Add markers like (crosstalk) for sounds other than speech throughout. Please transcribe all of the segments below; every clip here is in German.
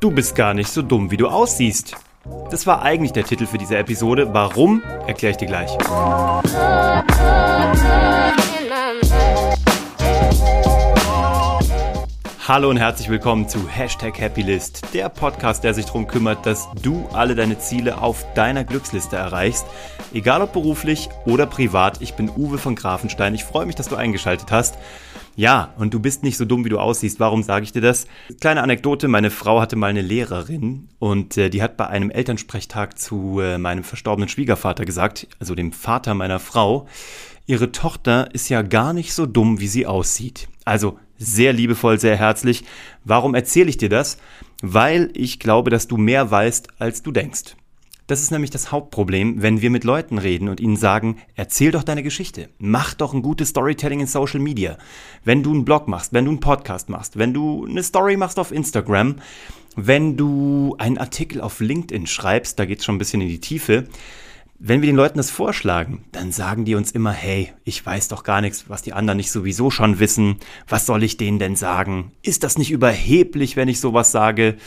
Du bist gar nicht so dumm, wie du aussiehst. Das war eigentlich der Titel für diese Episode. Warum, erkläre ich dir gleich. Hallo und herzlich willkommen zu Hashtag Happylist, der Podcast, der sich darum kümmert, dass du alle deine Ziele auf deiner Glücksliste erreichst. Egal ob beruflich oder privat, ich bin Uwe von Grafenstein. Ich freue mich, dass du eingeschaltet hast. Ja, und du bist nicht so dumm, wie du aussiehst. Warum sage ich dir das? Kleine Anekdote, meine Frau hatte mal eine Lehrerin und äh, die hat bei einem Elternsprechtag zu äh, meinem verstorbenen Schwiegervater gesagt, also dem Vater meiner Frau, ihre Tochter ist ja gar nicht so dumm, wie sie aussieht. Also sehr liebevoll, sehr herzlich. Warum erzähle ich dir das? Weil ich glaube, dass du mehr weißt, als du denkst. Das ist nämlich das Hauptproblem, wenn wir mit Leuten reden und ihnen sagen, erzähl doch deine Geschichte, mach doch ein gutes Storytelling in Social Media. Wenn du einen Blog machst, wenn du einen Podcast machst, wenn du eine Story machst auf Instagram, wenn du einen Artikel auf LinkedIn schreibst, da geht es schon ein bisschen in die Tiefe, wenn wir den Leuten das vorschlagen, dann sagen die uns immer, hey, ich weiß doch gar nichts, was die anderen nicht sowieso schon wissen. Was soll ich denen denn sagen? Ist das nicht überheblich, wenn ich sowas sage?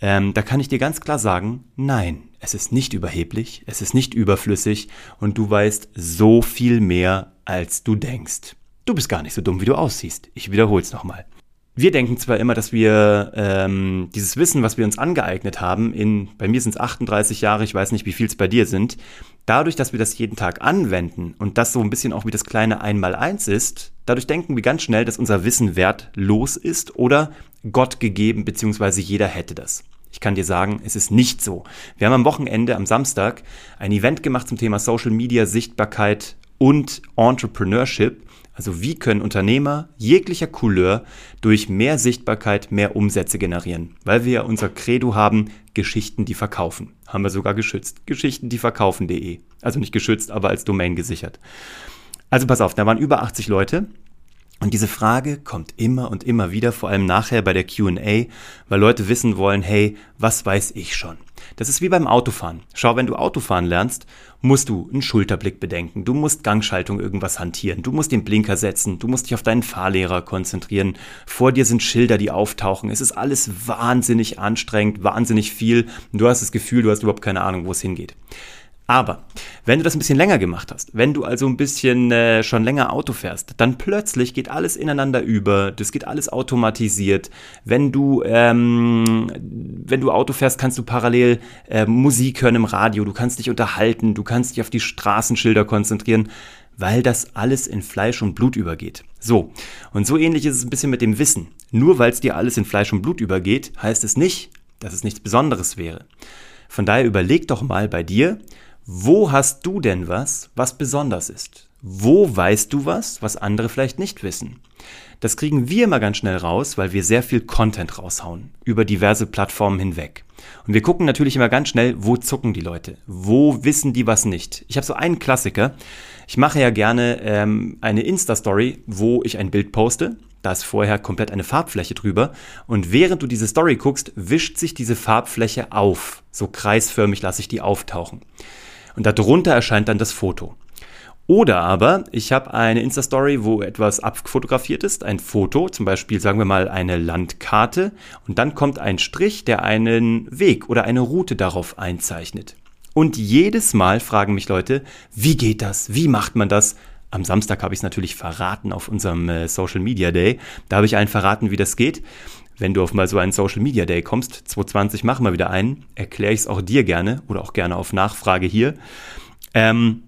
Ähm, da kann ich dir ganz klar sagen, nein, es ist nicht überheblich, es ist nicht überflüssig und du weißt so viel mehr, als du denkst. Du bist gar nicht so dumm, wie du aussiehst. Ich wiederhole es nochmal wir denken zwar immer, dass wir ähm, dieses Wissen, was wir uns angeeignet haben, in, bei mir sind es 38 Jahre, ich weiß nicht, wie viel es bei dir sind, dadurch, dass wir das jeden Tag anwenden und das so ein bisschen auch wie das kleine Einmaleins ist, dadurch denken wir ganz schnell, dass unser Wissen wertlos ist oder Gott gegeben, beziehungsweise jeder hätte das. Ich kann dir sagen, es ist nicht so. Wir haben am Wochenende, am Samstag, ein Event gemacht zum Thema Social Media, Sichtbarkeit und Entrepreneurship. Also wie können Unternehmer jeglicher Couleur durch mehr Sichtbarkeit mehr Umsätze generieren? Weil wir ja unser Credo haben, Geschichten, die verkaufen. Haben wir sogar geschützt. Geschichten, die verkaufen.de. Also nicht geschützt, aber als Domain gesichert. Also pass auf, da waren über 80 Leute. Und diese Frage kommt immer und immer wieder, vor allem nachher bei der QA, weil Leute wissen wollen, hey, was weiß ich schon? Das ist wie beim Autofahren. Schau, wenn du Autofahren lernst, musst du einen Schulterblick bedenken, du musst Gangschaltung irgendwas hantieren, du musst den Blinker setzen, du musst dich auf deinen Fahrlehrer konzentrieren. Vor dir sind Schilder, die auftauchen. Es ist alles wahnsinnig anstrengend, wahnsinnig viel. Du hast das Gefühl, du hast überhaupt keine Ahnung, wo es hingeht. Aber wenn du das ein bisschen länger gemacht hast, wenn du also ein bisschen äh, schon länger Auto fährst, dann plötzlich geht alles ineinander über, das geht alles automatisiert. Wenn du, ähm, wenn du Auto fährst, kannst du parallel äh, Musik hören im Radio, du kannst dich unterhalten, du kannst dich auf die Straßenschilder konzentrieren, weil das alles in Fleisch und Blut übergeht. So, und so ähnlich ist es ein bisschen mit dem Wissen. Nur weil es dir alles in Fleisch und Blut übergeht, heißt es nicht, dass es nichts Besonderes wäre. Von daher überleg doch mal bei dir, wo hast du denn was, was besonders ist? Wo weißt du was, was andere vielleicht nicht wissen? Das kriegen wir immer ganz schnell raus, weil wir sehr viel Content raushauen, über diverse Plattformen hinweg. Und wir gucken natürlich immer ganz schnell, wo zucken die Leute? Wo wissen die was nicht? Ich habe so einen Klassiker. Ich mache ja gerne ähm, eine Insta-Story, wo ich ein Bild poste. Da ist vorher komplett eine Farbfläche drüber. Und während du diese Story guckst, wischt sich diese Farbfläche auf. So kreisförmig lasse ich die auftauchen und darunter erscheint dann das Foto. Oder aber ich habe eine Insta-Story, wo etwas abfotografiert ist, ein Foto, zum Beispiel sagen wir mal eine Landkarte, und dann kommt ein Strich, der einen Weg oder eine Route darauf einzeichnet. Und jedes Mal fragen mich Leute, wie geht das? Wie macht man das? Am Samstag habe ich es natürlich verraten auf unserem äh, Social Media Day. Da habe ich allen verraten, wie das geht. Wenn du auf mal so einen Social Media Day kommst, 2020 machen wir wieder einen, erkläre ich es auch dir gerne oder auch gerne auf Nachfrage hier. Ähm,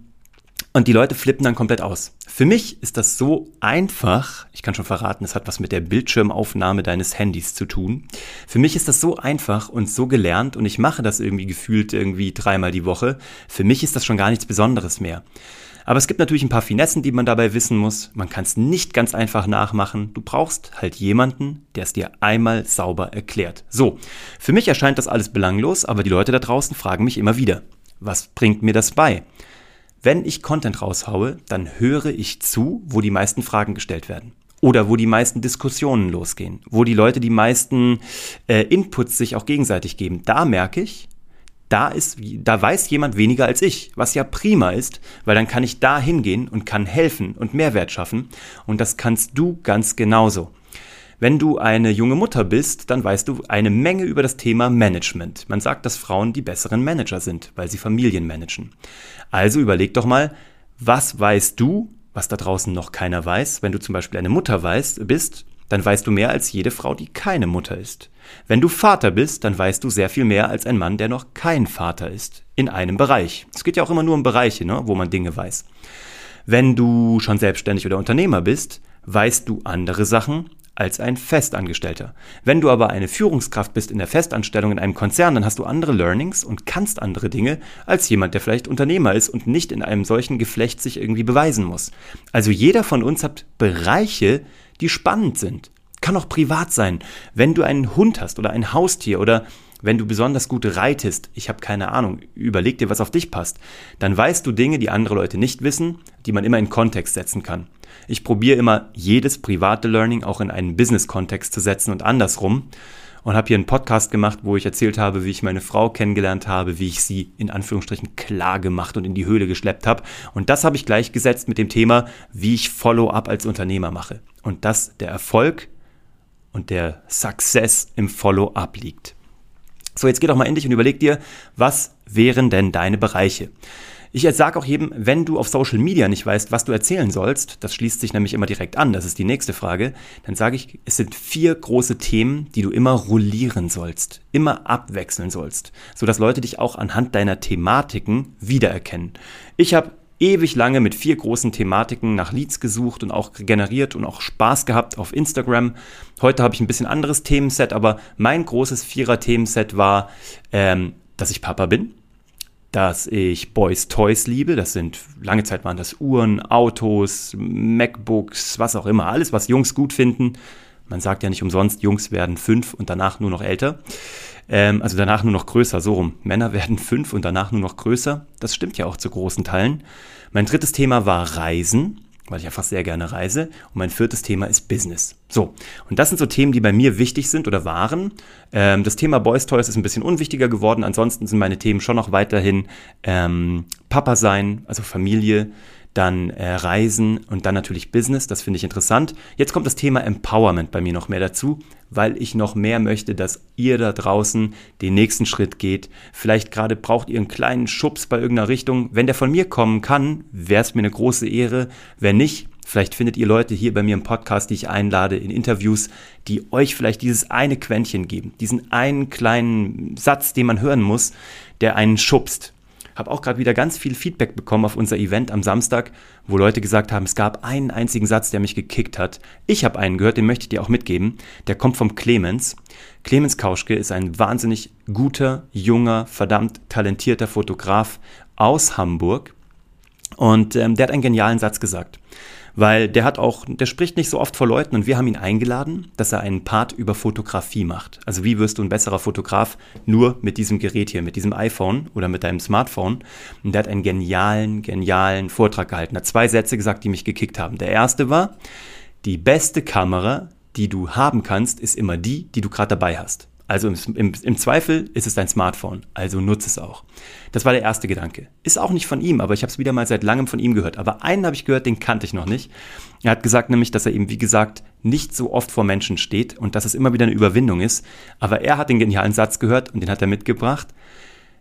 und die Leute flippen dann komplett aus. Für mich ist das so einfach, ich kann schon verraten, es hat was mit der Bildschirmaufnahme deines Handys zu tun. Für mich ist das so einfach und so gelernt und ich mache das irgendwie gefühlt irgendwie dreimal die Woche. Für mich ist das schon gar nichts Besonderes mehr. Aber es gibt natürlich ein paar Finessen, die man dabei wissen muss. Man kann es nicht ganz einfach nachmachen. Du brauchst halt jemanden, der es dir einmal sauber erklärt. So, für mich erscheint das alles belanglos, aber die Leute da draußen fragen mich immer wieder, was bringt mir das bei? Wenn ich Content raushaue, dann höre ich zu, wo die meisten Fragen gestellt werden oder wo die meisten Diskussionen losgehen, wo die Leute die meisten äh, Inputs sich auch gegenseitig geben. Da merke ich, da ist, da weiß jemand weniger als ich, was ja prima ist, weil dann kann ich da hingehen und kann helfen und Mehrwert schaffen und das kannst du ganz genauso. Wenn du eine junge Mutter bist, dann weißt du eine Menge über das Thema Management. Man sagt, dass Frauen die besseren Manager sind, weil sie Familien managen. Also überleg doch mal, was weißt du, was da draußen noch keiner weiß? Wenn du zum Beispiel eine Mutter weißt, bist, dann weißt du mehr als jede Frau, die keine Mutter ist. Wenn du Vater bist, dann weißt du sehr viel mehr als ein Mann, der noch kein Vater ist. In einem Bereich. Es geht ja auch immer nur um Bereiche, ne, wo man Dinge weiß. Wenn du schon selbstständig oder Unternehmer bist, weißt du andere Sachen als ein Festangestellter. Wenn du aber eine Führungskraft bist in der Festanstellung in einem Konzern, dann hast du andere Learnings und kannst andere Dinge als jemand, der vielleicht Unternehmer ist und nicht in einem solchen Geflecht sich irgendwie beweisen muss. Also jeder von uns hat Bereiche, die spannend sind. Kann auch privat sein. Wenn du einen Hund hast oder ein Haustier oder wenn du besonders gut reitest, ich habe keine Ahnung, überleg dir, was auf dich passt, dann weißt du Dinge, die andere Leute nicht wissen, die man immer in Kontext setzen kann. Ich probiere immer jedes private Learning auch in einen Business-Kontext zu setzen und andersrum und habe hier einen Podcast gemacht, wo ich erzählt habe, wie ich meine Frau kennengelernt habe, wie ich sie in Anführungsstrichen klar gemacht und in die Höhle geschleppt habe. Und das habe ich gleichgesetzt mit dem Thema, wie ich Follow-up als Unternehmer mache. Und dass der Erfolg und der Success im Follow-up liegt. So, jetzt geh doch mal in dich und überleg dir, was wären denn deine Bereiche? Ich sage auch jedem, wenn du auf Social Media nicht weißt, was du erzählen sollst, das schließt sich nämlich immer direkt an, das ist die nächste Frage, dann sage ich, es sind vier große Themen, die du immer rollieren sollst, immer abwechseln sollst, sodass Leute dich auch anhand deiner Thematiken wiedererkennen. Ich habe ewig lange mit vier großen Thematiken nach Leads gesucht und auch generiert und auch Spaß gehabt auf Instagram. Heute habe ich ein bisschen anderes Themenset, aber mein großes Vierer-Themenset war, ähm, dass ich Papa bin dass ich Boys Toys liebe. Das sind, lange Zeit waren das Uhren, Autos, MacBooks, was auch immer. Alles, was Jungs gut finden. Man sagt ja nicht umsonst, Jungs werden fünf und danach nur noch älter. Ähm, also danach nur noch größer, so rum. Männer (laughs) werden fünf und danach nur noch größer. Das stimmt ja auch zu großen Teilen. Mein drittes Thema war Reisen weil ich einfach sehr gerne reise. Und mein viertes Thema ist Business. So, und das sind so Themen, die bei mir wichtig sind oder waren. Ähm, das Thema Boys Toys ist ein bisschen unwichtiger geworden. Ansonsten sind meine Themen schon noch weiterhin ähm, Papa sein, also Familie, dann äh, Reisen und dann natürlich Business. Das finde ich interessant. Jetzt kommt das Thema Empowerment bei mir noch mehr dazu, weil ich noch mehr möchte, dass ihr da draußen den nächsten Schritt geht. Vielleicht gerade braucht ihr einen kleinen Schubs bei irgendeiner Richtung. Wenn der von mir kommen kann, wäre es mir eine große Ehre. Wenn nicht, Vielleicht findet ihr Leute hier bei mir im Podcast, die ich einlade in Interviews, die euch vielleicht dieses eine Quäntchen geben, diesen einen kleinen Satz, den man hören muss, der einen schubst. Habe auch gerade wieder ganz viel Feedback bekommen auf unser Event am Samstag, wo Leute gesagt haben, es gab einen einzigen Satz, der mich gekickt hat. Ich habe einen gehört, den möchte ich dir auch mitgeben. Der kommt vom Clemens. Clemens Kauschke ist ein wahnsinnig guter, junger, verdammt talentierter Fotograf aus Hamburg. Und ähm, der hat einen genialen Satz gesagt weil der hat auch, der spricht nicht so oft vor Leuten und wir haben ihn eingeladen, dass er einen Part über Fotografie macht. Also wie wirst du ein besserer Fotograf nur mit diesem Gerät hier, mit diesem iPhone oder mit deinem Smartphone. Und der hat einen genialen, genialen Vortrag gehalten. Er hat zwei Sätze gesagt, die mich gekickt haben. Der erste war, die beste Kamera, die du haben kannst, ist immer die, die du gerade dabei hast. Also im, im, im, Zweifel ist es dein Smartphone, also nutze es auch. Das war der erste Gedanke. Ist auch nicht von ihm, aber ich habe es wieder mal seit langem von ihm gehört. Aber einen habe ich gehört, den kannte ich noch nicht. Er hat gesagt nämlich, dass er eben, wie gesagt, nicht so oft vor Menschen steht und dass es immer wieder eine Überwindung ist. Aber er hat den genialen Satz gehört und den hat er mitgebracht.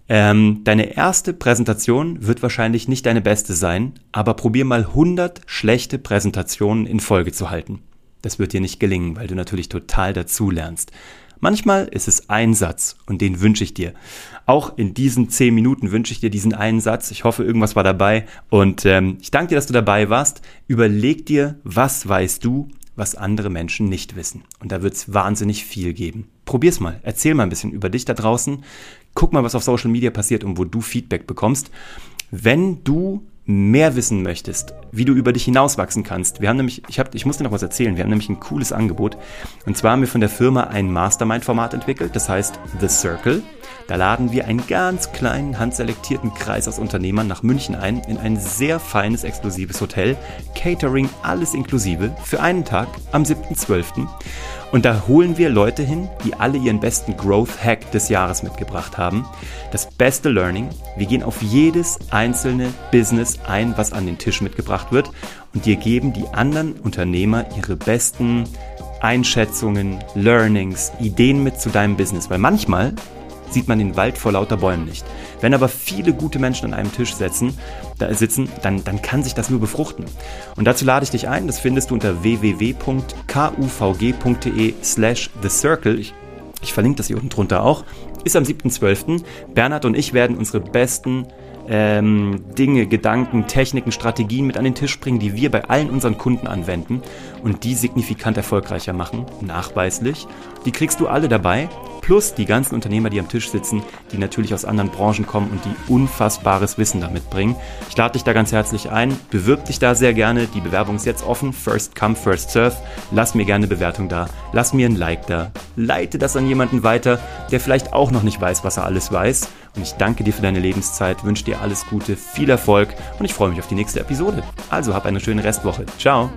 Ähm, deine erste Präsentation wird wahrscheinlich nicht deine beste sein, aber probier mal 100 schlechte Präsentationen in Folge zu halten. Das wird dir nicht gelingen, weil du natürlich total dazu lernst. Manchmal ist es ein Satz und den wünsche ich dir. Auch in diesen zehn Minuten wünsche ich dir diesen einen Satz. Ich hoffe, irgendwas war dabei und ähm, ich danke dir, dass du dabei warst. Überleg dir, was weißt du, was andere Menschen nicht wissen. Und da wird es wahnsinnig viel geben. Probier's mal. Erzähl mal ein bisschen über dich da draußen. Guck mal, was auf Social Media passiert und wo du Feedback bekommst. Wenn du mehr wissen möchtest, wie du über dich hinauswachsen kannst, wir haben nämlich, ich, hab, ich muss dir noch was erzählen, wir haben nämlich ein cooles Angebot. Und zwar haben wir von der Firma ein Mastermind-Format entwickelt, das heißt The Circle. Da laden wir einen ganz kleinen, handselektierten Kreis aus Unternehmern nach München ein, in ein sehr feines, exklusives Hotel. Catering, alles inklusive, für einen Tag am 7.12. Und da holen wir Leute hin, die alle ihren besten Growth Hack des Jahres mitgebracht haben. Das beste Learning. Wir gehen auf jedes einzelne Business ein, was an den Tisch mitgebracht wird. Und wir geben die anderen Unternehmer ihre besten Einschätzungen, Learnings, Ideen mit zu deinem Business, weil manchmal sieht man den Wald vor lauter Bäumen nicht. Wenn aber viele gute Menschen an einem Tisch sitzen, da sitzen, dann, dann kann sich das nur befruchten. Und dazu lade ich dich ein, das findest du unter www.kuvg.de slash the circle. Ich, ich verlinke das hier unten drunter auch. Ist am 7.12. Bernhard und ich werden unsere besten ähm, Dinge, Gedanken, Techniken, Strategien mit an den Tisch bringen, die wir bei allen unseren Kunden anwenden und die signifikant erfolgreicher machen, nachweislich. Die kriegst du alle dabei, plus die ganzen Unternehmer, die am Tisch sitzen, die natürlich aus anderen Branchen kommen und die unfassbares Wissen damit bringen. Ich lade dich da ganz herzlich ein, bewirb dich da sehr gerne, die Bewerbung ist jetzt offen, first come, first serve, lass mir gerne eine Bewertung da, lass mir ein Like da, leite das an jemanden weiter, der vielleicht auch noch nicht weiß, was er alles weiß und ich danke dir für deine Lebenszeit, wünsche dir alles Gute, viel Erfolg und ich freue mich auf die nächste Episode. Also hab eine schöne Restwoche. Ciao.